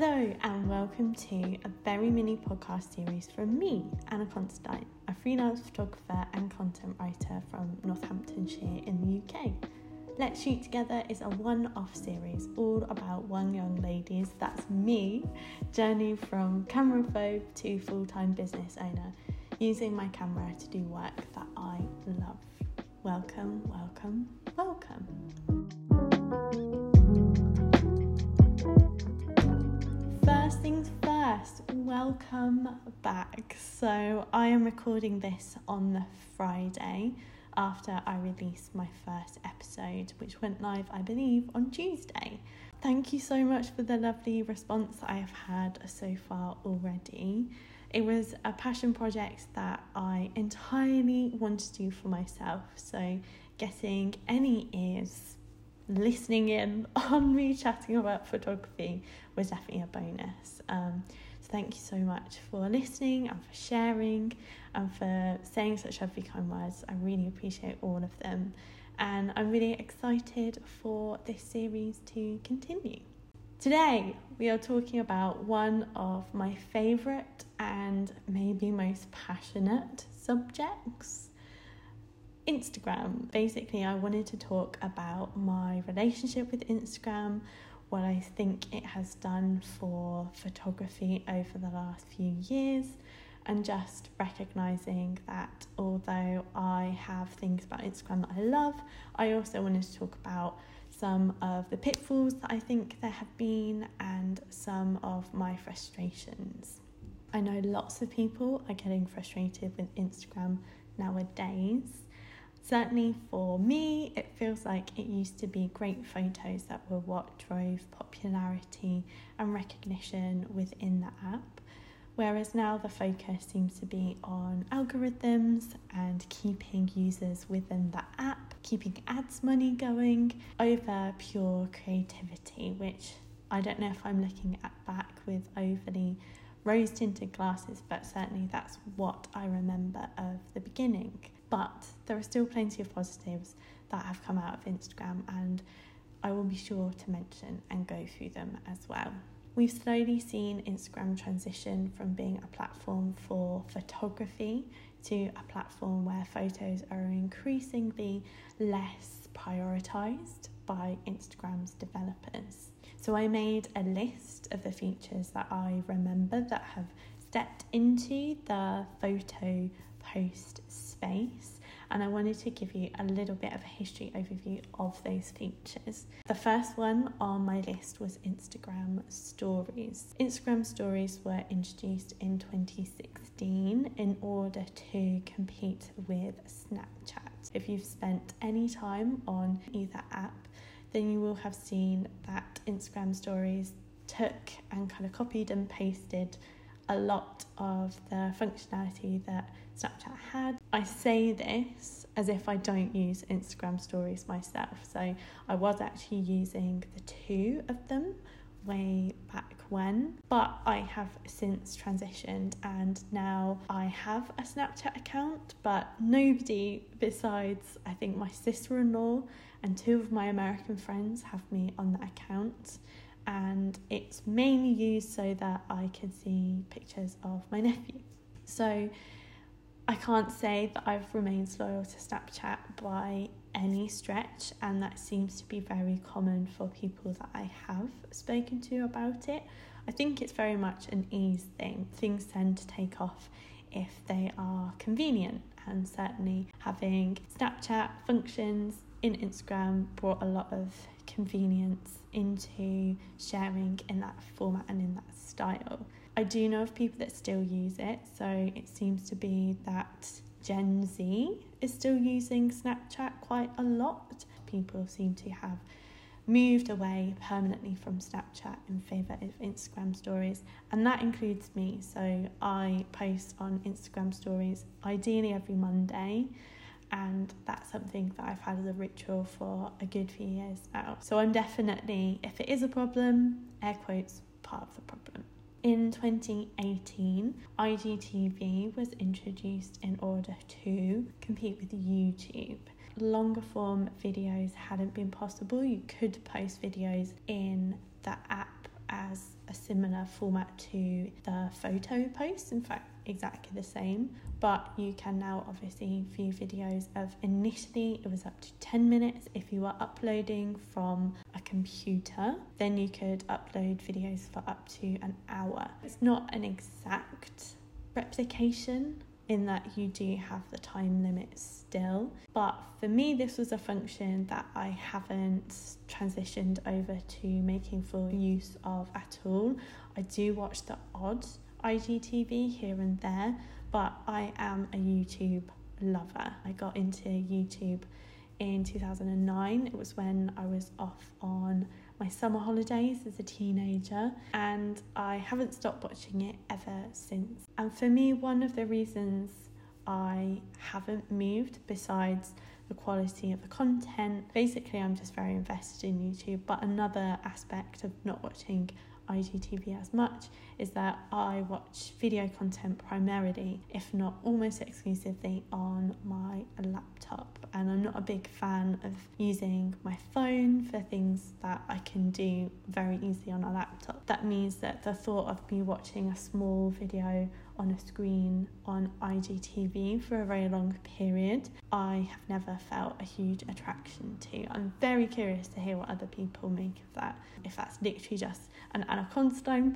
Hello, and welcome to a very mini podcast series from me, Anna Constantine, a freelance photographer and content writer from Northamptonshire in the UK. Let's Shoot Together is a one off series all about one young lady's, that's me, journey from camera phobe to full time business owner, using my camera to do work that I love. Welcome, welcome, welcome. First things first, welcome back. So, I am recording this on the Friday after I released my first episode, which went live, I believe, on Tuesday. Thank you so much for the lovely response I have had so far already. It was a passion project that I entirely wanted to do for myself, so getting any ears listening in on me chatting about photography was definitely a bonus. Um, so thank you so much for listening and for sharing and for saying such lovely kind words. I really appreciate all of them. And I'm really excited for this series to continue. Today, we are talking about one of my favourite and maybe most passionate subjects Instagram. Basically, I wanted to talk about my relationship with Instagram, what I think it has done for photography over the last few years, and just recognizing that although I have things about Instagram that I love, I also wanted to talk about some of the pitfalls that I think there have been and some of my frustrations. I know lots of people are getting frustrated with Instagram nowadays. Certainly for me, it feels like it used to be great photos that were what drove popularity and recognition within the app. Whereas now the focus seems to be on algorithms and keeping users within the app, keeping ads money going over pure creativity, which I don't know if I'm looking at back with overly rose tinted glasses, but certainly that's what I remember of the beginning. But there are still plenty of positives that have come out of Instagram, and I will be sure to mention and go through them as well. We've slowly seen Instagram transition from being a platform for photography to a platform where photos are increasingly less prioritized by Instagram's developers. So I made a list of the features that I remember that have stepped into the photo post space and I wanted to give you a little bit of a history overview of those features. The first one on my list was Instagram stories. Instagram stories were introduced in 2016 in order to compete with Snapchat. If you've spent any time on either app, then you will have seen that Instagram stories took and kind of copied and pasted a lot of the functionality that Snapchat had. I say this as if I don't use Instagram stories myself. So I was actually using the two of them way back when, but I have since transitioned and now I have a Snapchat account, but nobody besides I think my sister in law and two of my American friends have me on that account and it's mainly used so that I can see pictures of my nephew. So I can't say that I've remained loyal to Snapchat by any stretch, and that seems to be very common for people that I have spoken to about it. I think it's very much an ease thing. Things tend to take off if they are convenient, and certainly having Snapchat functions in Instagram brought a lot of convenience into sharing in that format and in that style. I do know of people that still use it, so it seems to be that Gen Z is still using Snapchat quite a lot. People seem to have moved away permanently from Snapchat in favour of Instagram stories, and that includes me. So I post on Instagram stories ideally every Monday and that's something that I've had as a ritual for a good few years now. So I'm definitely, if it is a problem, air quotes, part of the problem. In 2018, IGTV was introduced in order to compete with YouTube. Longer form videos hadn't been possible. You could post videos in the app as a similar format to the photo post, in fact, exactly the same. But you can now obviously view videos of initially it was up to 10 minutes if you were uploading from a computer, then you could upload videos for up to an hour. It's not an exact replication in that you do have the time limit still. But for me, this was a function that I haven't transitioned over to making full use of at all. I do watch the odd IGTV here and there, but I am a YouTube lover. I got into YouTube in 2009. It was when I was off on my summer holidays as a teenager, and I haven't stopped watching it ever since. And for me, one of the reasons I haven't moved, besides the quality of the content, basically, I'm just very invested in YouTube. But another aspect of not watching IGTV as much is that I watch video content primarily, if not almost exclusively, on my laptop. And I'm not a big fan of using my phone for things that I can do very easily on a laptop. That means that the thought of me watching a small video on a screen on IGTV for a very long period, I have never felt a huge attraction to. I'm very curious to hear what other people make of that. If that's literally just an Anna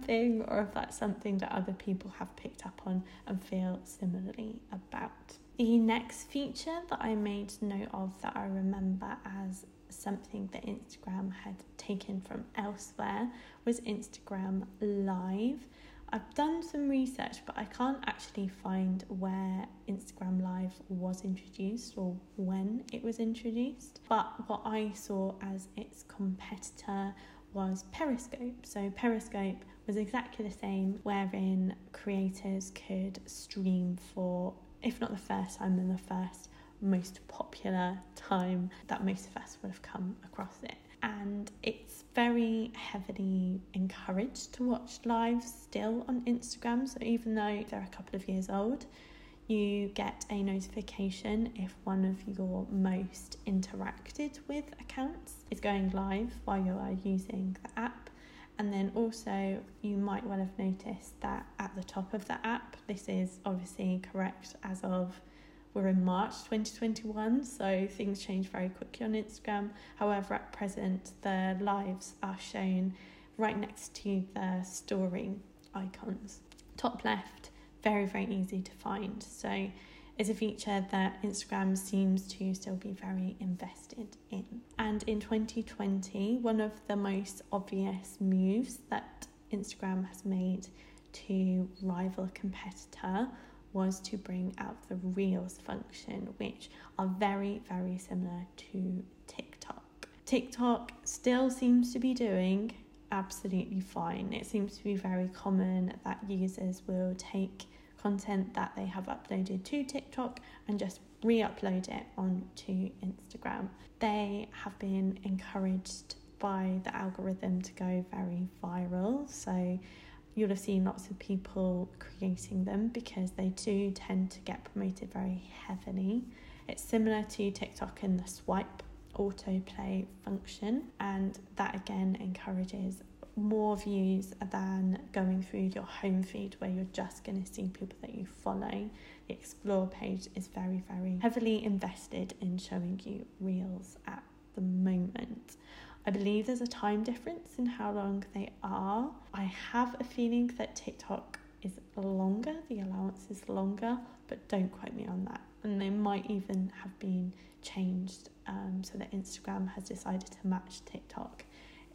thing or if that's something that other people have picked up on and feel similarly about. The next feature that I made note of that I remember as something that Instagram had taken from elsewhere was Instagram Live. I've done some research, but I can't actually find where Instagram Live was introduced or when it was introduced. But what I saw as its competitor was Periscope. So, Periscope was exactly the same, wherein creators could stream for, if not the first time, then the first most popular time that most of us would have come across it and it's very heavily encouraged to watch live still on Instagram. So even though they're a couple of years old, you get a notification if one of your most interacted with accounts is going live while you are using the app. And then also, you might well have noticed that at the top of the app, this is obviously correct as of we're in March 2021, so things change very quickly on Instagram. However, at present, the lives are shown right next to the story icons. Top left, very, very easy to find. So, it's a feature that Instagram seems to still be very invested in. And in 2020, one of the most obvious moves that Instagram has made to rival a competitor was to bring out the Reels function, which are very, very similar to TikTok. TikTok still seems to be doing absolutely fine. It seems to be very common that users will take content that they have uploaded to TikTok and just re upload it onto Instagram. They have been encouraged by the algorithm to go very viral. So you'll have seen lots of people creating them because they do tend to get promoted very heavily. It's similar to TikTok in the swipe autoplay function, and that again encourages more views than going through your home feed where you're just going to see people that you follow. The explore page is very, very heavily invested in showing you reels at the moment. I believe there's a time difference in how long they are. I have a feeling that TikTok is longer, the allowance is longer, but don't quote me on that. And they might even have been changed um, so that Instagram has decided to match TikTok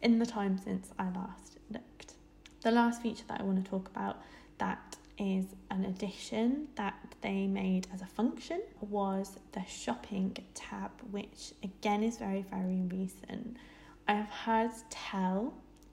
in the time since I last looked. The last feature that I want to talk about that is an addition that they made as a function was the shopping tab, which again is very, very recent. I have heard tell,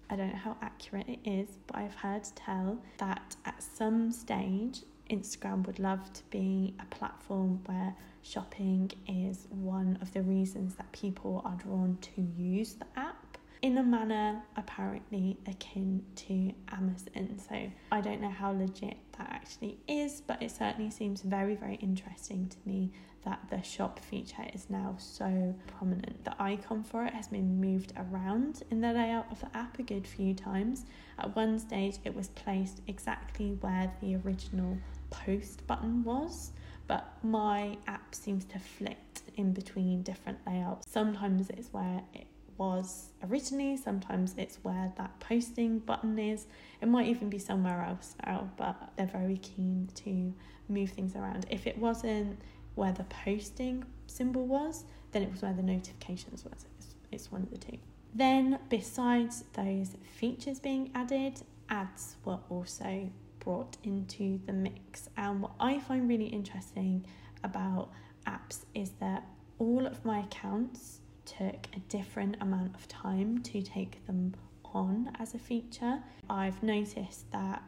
I don't know how accurate it is, but I've heard tell that at some stage Instagram would love to be a platform where shopping is one of the reasons that people are drawn to use the app in a manner apparently akin to Amazon. So I don't know how legit that actually is, but it certainly seems very, very interesting to me that the shop feature is now so prominent. The icon for it has been moved around in the layout of the app a good few times. At one stage, it was placed exactly where the original post button was, but my app seems to flit in between different layouts. Sometimes it's where it was originally, sometimes it's where that posting button is. It might even be somewhere else now, but they're very keen to move things around. If it wasn't where the posting symbol was, then it was where the notifications was. It's, it's one of the two. Then, besides those features being added, ads were also brought into the mix. And what I find really interesting about apps is that all of my accounts took a different amount of time to take them on as a feature. I've noticed that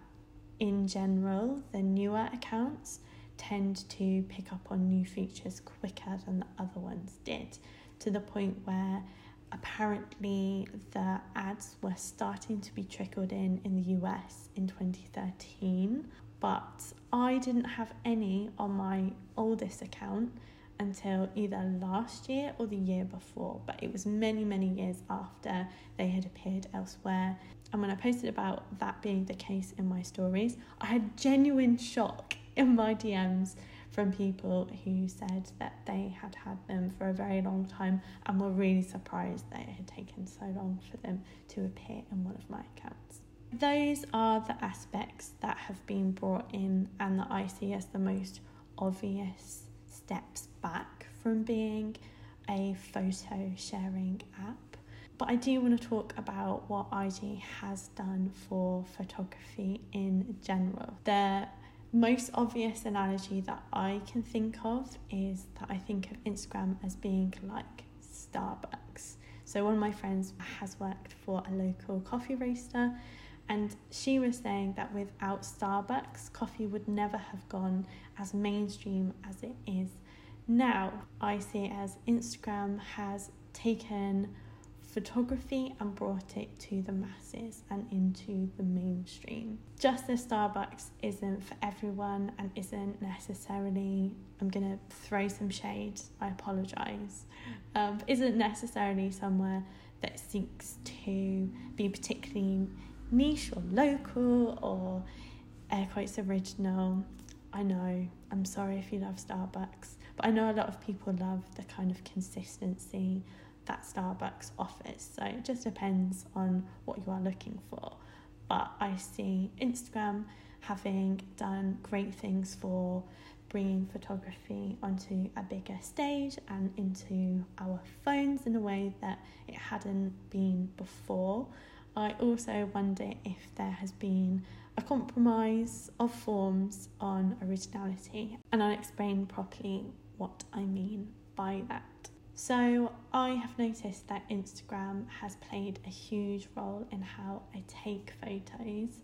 in general, the newer accounts tend to pick up on new features quicker than the other ones did, to the point where apparently the ads were starting to be trickled in in the US in 2013, but I didn't have any on my oldest account until either last year or the year before, but it was many, many years after they had appeared elsewhere. And when I posted about that being the case in my stories, I had genuine shock in my DMs from people who said that they had had them for a very long time and were really surprised that it had taken so long for them to appear in one of my accounts. Those are the aspects that have been brought in and that I see as the most obvious steps back from being a photo sharing app. But I do want to talk about what IG has done for photography in general. The most obvious analogy that I can think of is that I think of Instagram as being like Starbucks. So, one of my friends has worked for a local coffee roaster, and she was saying that without Starbucks, coffee would never have gone as mainstream as it is now. I see it as Instagram has taken photography and brought it to the masses and into the mainstream. Just as Starbucks isn't for everyone and isn't necessarily, I'm gonna throw some shade, I apologise, um, isn't necessarily somewhere that seeks to be particularly niche or local or air quotes original. I know, I'm sorry if you love Starbucks, but I know a lot of people love the kind of consistency that Starbucks offers. So it just depends on what you are looking for. But I see Instagram having done great things for bringing photography onto a bigger stage and into our phones in a way that it hadn't been before. I also wonder if there has been a compromise of forms on originality, and I'll explain properly what I mean by that. So, I have noticed that Instagram has played a huge role in how I take photos,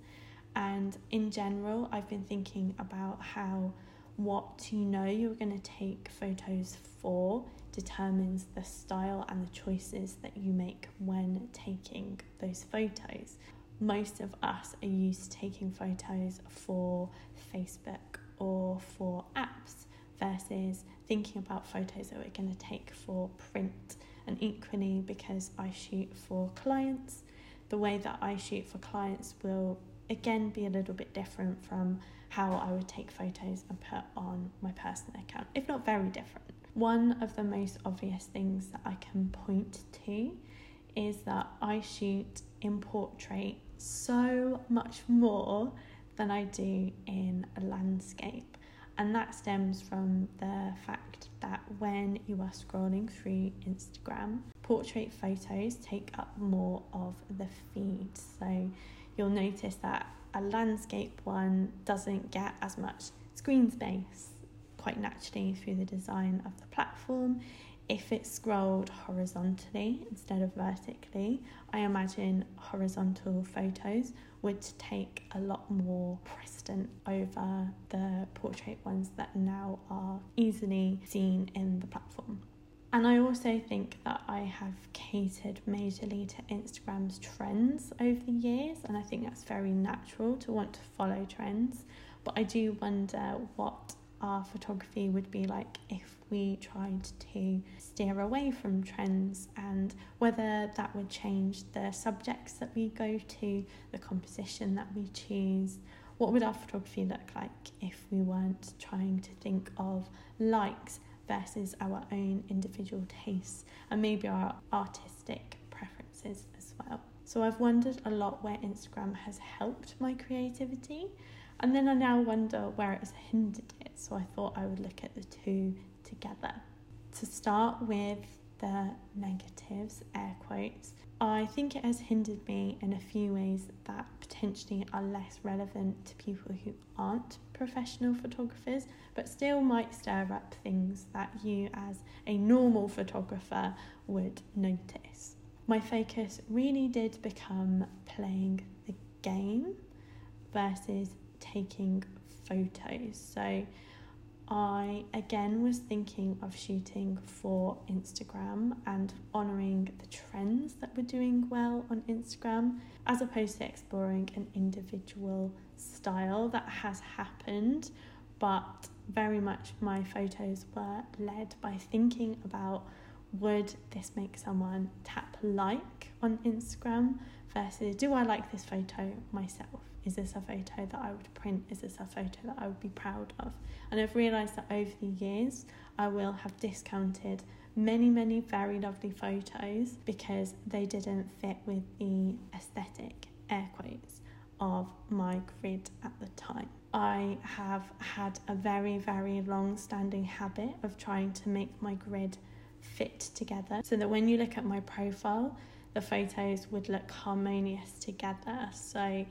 and in general, I've been thinking about how what you know you're going to take photos for determines the style and the choices that you make when taking those photos. Most of us are used to taking photos for Facebook or for apps versus thinking about photos that we're going to take for print. And equally, because I shoot for clients, the way that I shoot for clients will again be a little bit different from how I would take photos and put on my personal account, if not very different. One of the most obvious things that I can point to is that I shoot in portrait so much more than I do in a landscape. And that stems from the fact that when you are scrolling through Instagram, portrait photos take up more of the feed. So you'll notice that a landscape one doesn't get as much screen space quite naturally through the design of the platform. If it's scrolled horizontally instead of vertically, I imagine horizontal photos would take a lot more precedent over the portrait ones that now are easily seen in the platform. And I also think that I have catered majorly to Instagram's trends over the years, and I think that's very natural to want to follow trends. But I do wonder what our photography would be like if we tried to steer away from trends and whether that would change the subjects that we go to, the composition that we choose. What would our photography look like if we weren't trying to think of likes versus our own individual tastes and maybe our artistic preferences as well? So I've wondered a lot where Instagram has helped my creativity and then I now wonder where it has hindered. So I thought I would look at the two together. To start with the negatives, air quotes, I think it has hindered me in a few ways that potentially are less relevant to people who aren't professional photographers, but still might stir up things that you, as a normal photographer, would notice. My focus really did become playing the game versus taking photos. So I again was thinking of shooting for Instagram and honouring the trends that were doing well on Instagram as opposed to exploring an individual style that has happened, but very much my photos were led by thinking about would this make someone tap like on Instagram versus do I like this photo myself? Is this a photo that I would print? Is this a photo that I would be proud of? And I've realised that over the years, I will have discounted many, many very lovely photos because they didn't fit with the aesthetic, air quotes, of my grid at the time. I have had a very, very long standing habit of trying to make my grid fit together so that when you look at my profile, the photos would look harmonious together. So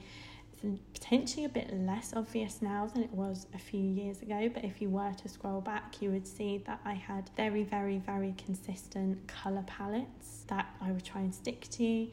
potentially a bit less obvious now than it was a few years ago, but if you were to scroll back, you would see that I had very, very, very consistent colour palettes that I would try and stick to,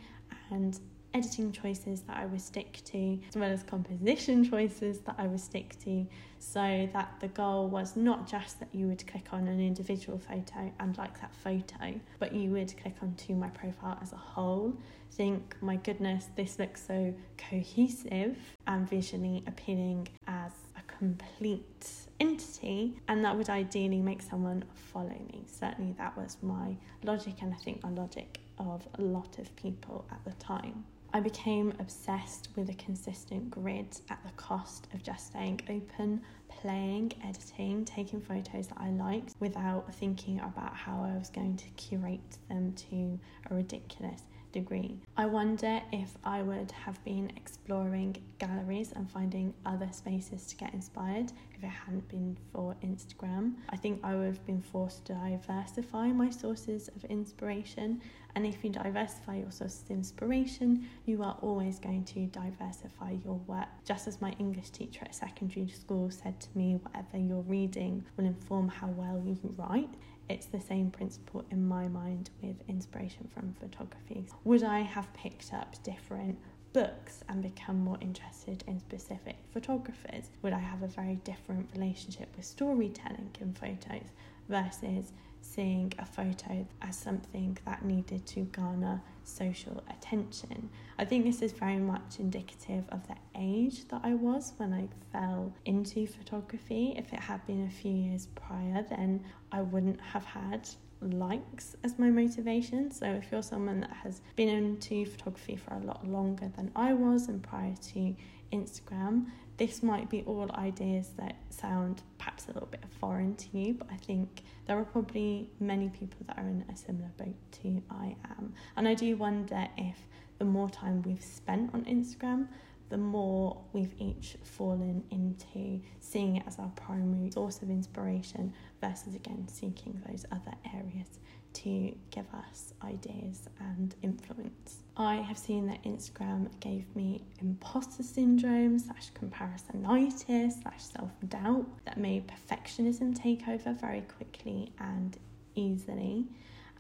and editing choices that I would stick to, as well as composition choices that I would stick to, so that the goal was not just that you would click on an individual photo and like that photo, but you would click onto my profile as a whole, think, my goodness, this looks so cohesive and visually appealing as a complete entity, and that would ideally make someone follow me. Certainly, that was my logic, and I think the logic of a lot of people at the time. I became obsessed with a consistent grid at the cost of just staying open, playing, editing, taking photos that I liked without thinking about how I was going to curate them to a ridiculous degree. I wonder if I would have been exploring galleries and finding other spaces to get inspired if it hadn't been for Instagram. I think I would have been forced to diversify my sources of inspiration. And if you diversify your sources of inspiration, you are always going to diversify your work. Just as my English teacher at secondary school said to me, whatever you're reading will inform how well you write it's the same principle in my mind with inspiration from photography. Would I have picked up different books and become more interested in specific photographers? Would I have a very different relationship with storytelling in photos versus seeing a photo as something that needed to garner social attention. I think this is very much indicative of the age that I was when I fell into photography. If it had been a few years prior, then I wouldn't have had likes as my motivation. So if you're someone that has been into photography for a lot longer than I was and prior to Instagram, this might be all ideas that sound perhaps a little bit foreign to you, but I think there are probably many people that are in a similar boat to I am. And I do wonder if the more time we've spent on Instagram, the more we've each fallen into seeing it as our primary source of inspiration versus again seeking those other areas to give us ideas and influence. I have seen that Instagram gave me imposter syndrome slash comparisonitis slash self doubt that made perfectionism take over very quickly and easily.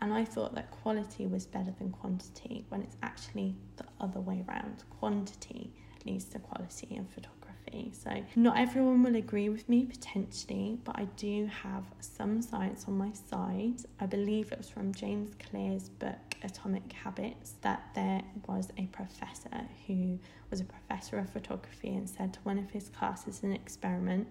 And I thought that quality was better than quantity when it's actually the other way around. Quantity leads to quality in photography. So, not everyone will agree with me potentially, but I do have some science on my side. I believe it was from James Clear's book Atomic Habits that there was a professor who was a professor of photography and said to one of his classes an experiment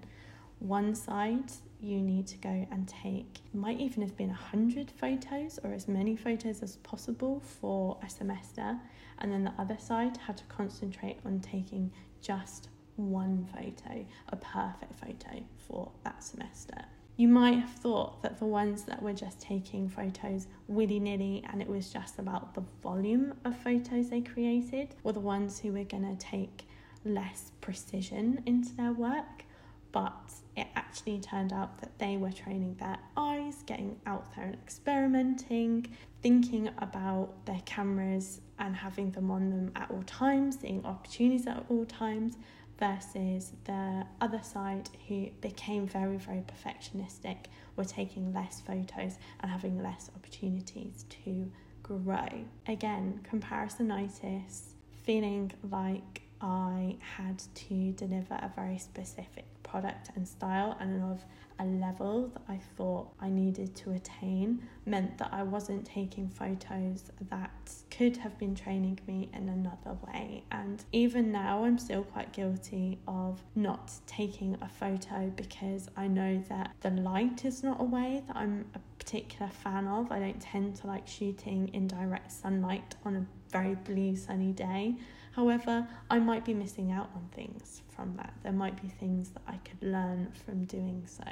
one side you need to go and take might even have been 100 photos or as many photos as possible for a semester. And then the other side had to concentrate on taking just one photo a perfect photo for that semester. You might have thought that the ones that were just taking photos willy nilly and it was just about the volume of photos they created were the ones who were going to take less precision into their work. But it actually turned out that they were training their eyes, getting out there and experimenting, thinking about their cameras and having them on them at all times, seeing opportunities at all times, versus the other side who became very, very perfectionistic, were taking less photos and having less opportunities to grow. Again, comparisonitis, feeling like I had to deliver a very specific product and style and of a level that I thought I needed to attain meant that I wasn't taking photos that could have been training me in another way. And even now, I'm still quite guilty of not taking a photo because I know that the light is not a way that I'm a particular fan of. I don't tend to like shooting in direct sunlight on a very blue sunny day. However, I might be missing out on things from that. There might be things that I could learn from doing so.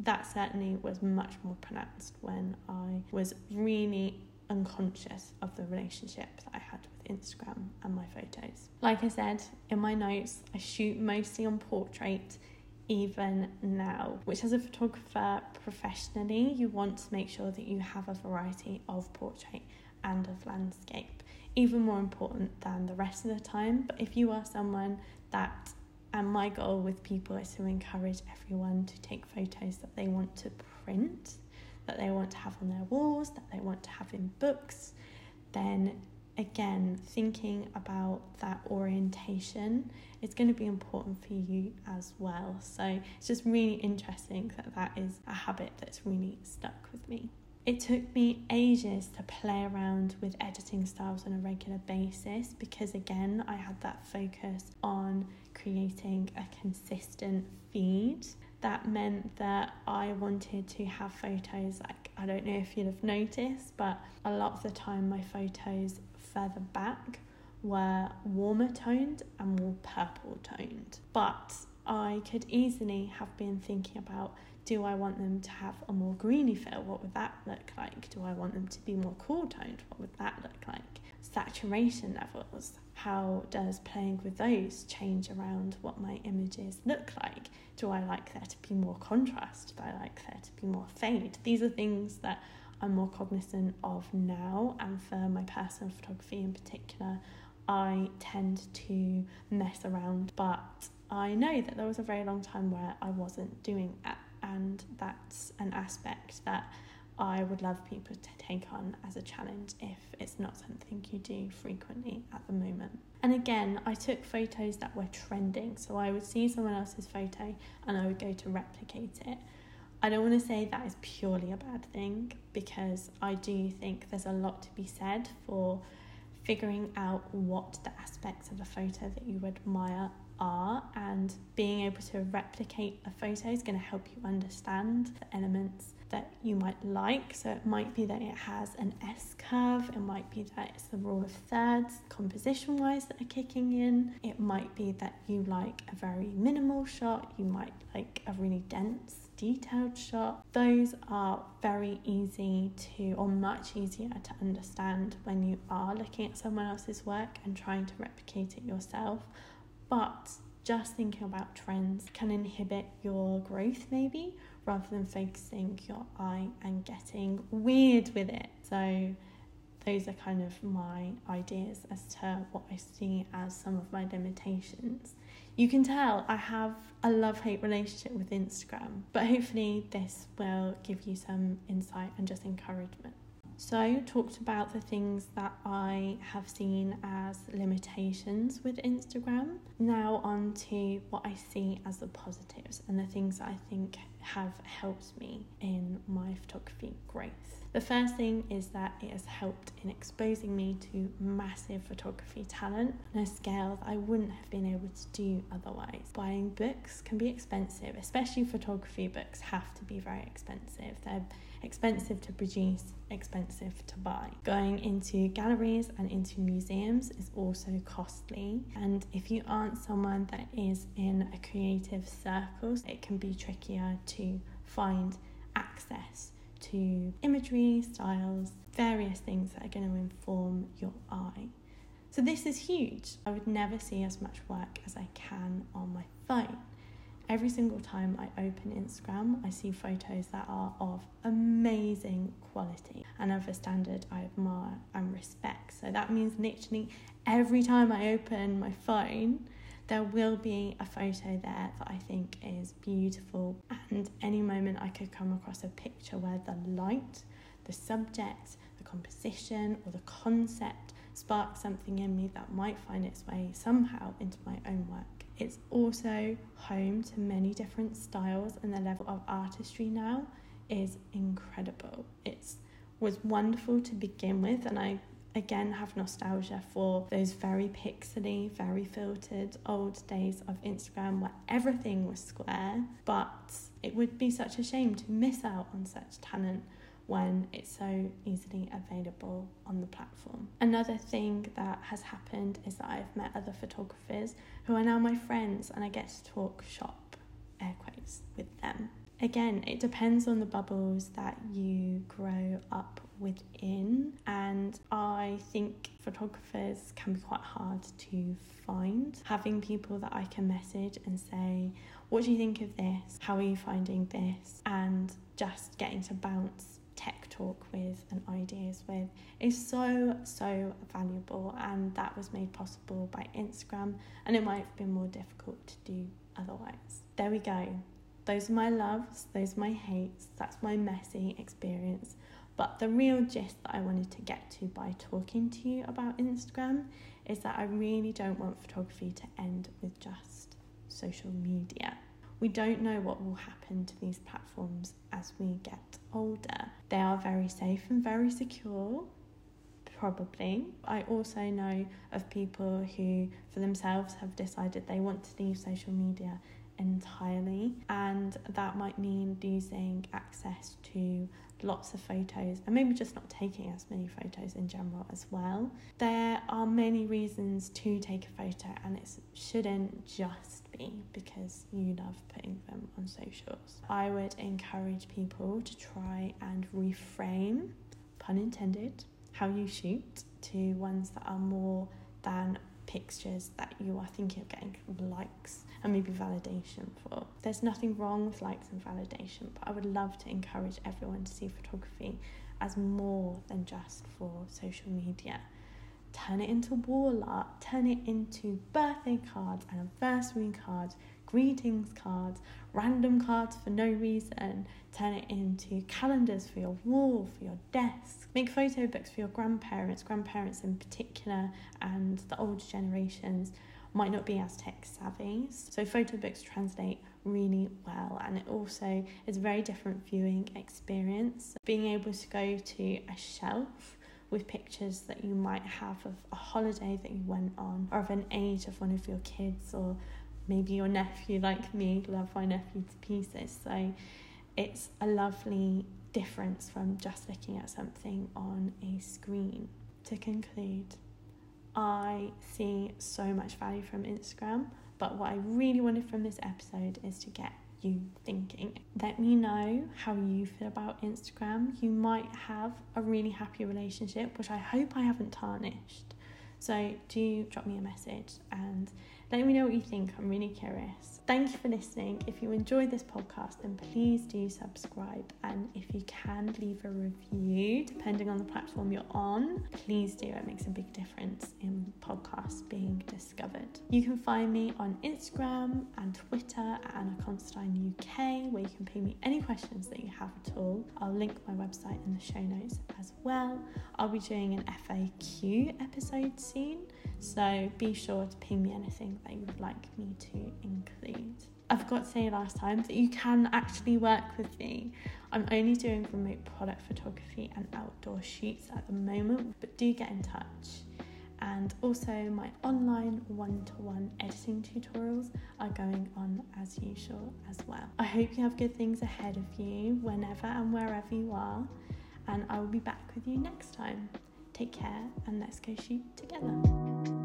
That certainly was much more pronounced when I was really unconscious of the relationship that I had with Instagram and my photos. Like I said in my notes, I shoot mostly on portrait even now, which as a photographer professionally, you want to make sure that you have a variety of portrait and of landscape even more important than the rest of the time. But if you are someone that, and my goal with people is to encourage everyone to take photos that they want to print, that they want to have on their walls, that they want to have in books, then again, thinking about that orientation is going to be important for you as well. So it's just really interesting that that is a habit that's really stuck with me. It took me ages to play around with editing styles on a regular basis because, again, I had that focus on creating a consistent feed. That meant that I wanted to have photos like I don't know if you'd have noticed, but a lot of the time my photos further back were warmer toned and more purple toned. But I could easily have been thinking about do I want them to have a more greeny feel? What would that look like? Do I want them to be more cool toned? What would that look like? Saturation levels. How does playing with those change around what my images look like? Do I like there to be more contrast? Do I like there to be more fade? These are things that I'm more cognizant of now, and for my personal photography in particular, I tend to mess around, but I know that there was a very long time where I wasn't doing that and that's an aspect that I would love people to take on as a challenge if it's not something you do frequently at the moment. And again, I took photos that were trending, so I would see someone else's photo and I would go to replicate it. I don't want to say that is purely a bad thing because I do think there's a lot to be said for figuring out what the aspects of a photo that you admire are and being able to replicate a photo is going to help you understand the elements that you might like. So it might be that it has an S curve, it might be that it's the rule of thirds composition wise that are kicking in, it might be that you like a very minimal shot, you might like a really dense detailed shot. Those are very easy to, or much easier to understand when you are looking at someone else's work and trying to replicate it yourself. But just thinking about trends can inhibit your growth, maybe, rather than focusing your eye and getting weird with it. So, those are kind of my ideas as to what I see as some of my limitations. You can tell I have a love hate relationship with Instagram, but hopefully, this will give you some insight and just encouragement. So, talked about the things that I have seen as limitations with Instagram. Now, on to what I see as the positives and the things that I think have helped me in my photography growth. The first thing is that it has helped in exposing me to massive photography talent on a scale that I wouldn't have been able to do otherwise. Buying books can be expensive, especially photography books have to be very expensive. They're expensive to produce, expensive to buy. Going into galleries and into museums is also costly. And if you aren't someone that is in a creative circle, it can be trickier to find access to imagery, styles, various things that are going to inform your eye. So, this is huge. I would never see as much work as I can on my phone. Every single time I open Instagram, I see photos that are of amazing quality and of a standard I admire and respect. So that means literally every time I open my phone, there will be a photo there that I think is beautiful, and any moment I could come across a picture where the light, the subject, the composition, or the concept spark something in me that might find its way somehow into my own work. It's also home to many different styles, and the level of artistry now is incredible. It's was wonderful to begin with, and I again have nostalgia for those very pixely, very filtered old days of Instagram where everything was square. But it would be such a shame to miss out on such talent when it's so easily available on the platform. Another thing that has happened is that I've met other photographers who are now my friends and I get to talk shop, air quotes, with them. Again, it depends on the bubbles that you grow up within, and I think photographers can be quite hard to find. Having people that I can message and say, What do you think of this? How are you finding this? And just getting to bounce tech talk with and ideas with is so so valuable and that was made possible by Instagram and it might have been more difficult to do otherwise. There we go. Those are my loves, those are my hates, that's my messy experience. But the real gist that I wanted to get to by talking to you about Instagram is that I really don't want photography to end with just social media. We don't know what will happen to these platforms as we get older. They are very safe and very secure, probably. I also know of people who, for themselves, have decided they want to leave social media entirely, and that might mean losing access to lots of photos and maybe just not taking as many photos in general as well. There are many reasons to take a photo, and it shouldn't just be because you love putting them on socials. I would encourage people to try and reframe, pun intended, how you shoot to ones that are more than pictures that you are thinking of getting likes and maybe validation for. There's nothing wrong with likes and validation, but I would love to encourage everyone to see photography as more than just for social media. Turn it into wall art, turn it into birthday cards, anniversary cards, greetings cards, random cards for no reason. Turn it into calendars for your wall, for your desk. Make photo books for your grandparents, grandparents in particular, and the older generations might not be as tech savvy. So photo books translate really well and it also is a very different viewing experience. Being able to go to a shelf with pictures that you might have of a holiday that you went on or of an age of one of your kids or maybe your nephew like me love my nephew to pieces so it's a lovely difference from just looking at something on a screen to conclude I see so much value from Instagram, but what I really wanted from this episode is to get you thinking. Let me know how you feel about Instagram. You might have a really happy relationship, which I hope I haven't tarnished. So do drop me a message and let me know what you think. I'm really curious. Thank you for listening. If you enjoyed this podcast, then please do subscribe. And if you can leave a review, depending on the platform you're on, please do. It makes a big difference in podcasts being discovered. You can find me on Instagram and Twitter at Anna Constantine UK, where you can ping me any questions that you have at all. I'll link my website in the show notes as well. I'll be doing an FAQ episode soon. So be sure to ping me anything that you would like me to include. I forgot to say last time that you can actually work with me. I'm only doing remote product photography and outdoor shoots at the moment, but do get in touch. And also, my online one to one editing tutorials are going on as usual as well. I hope you have good things ahead of you whenever and wherever you are, and I will be back with you next time. Take care and let's go shoot together.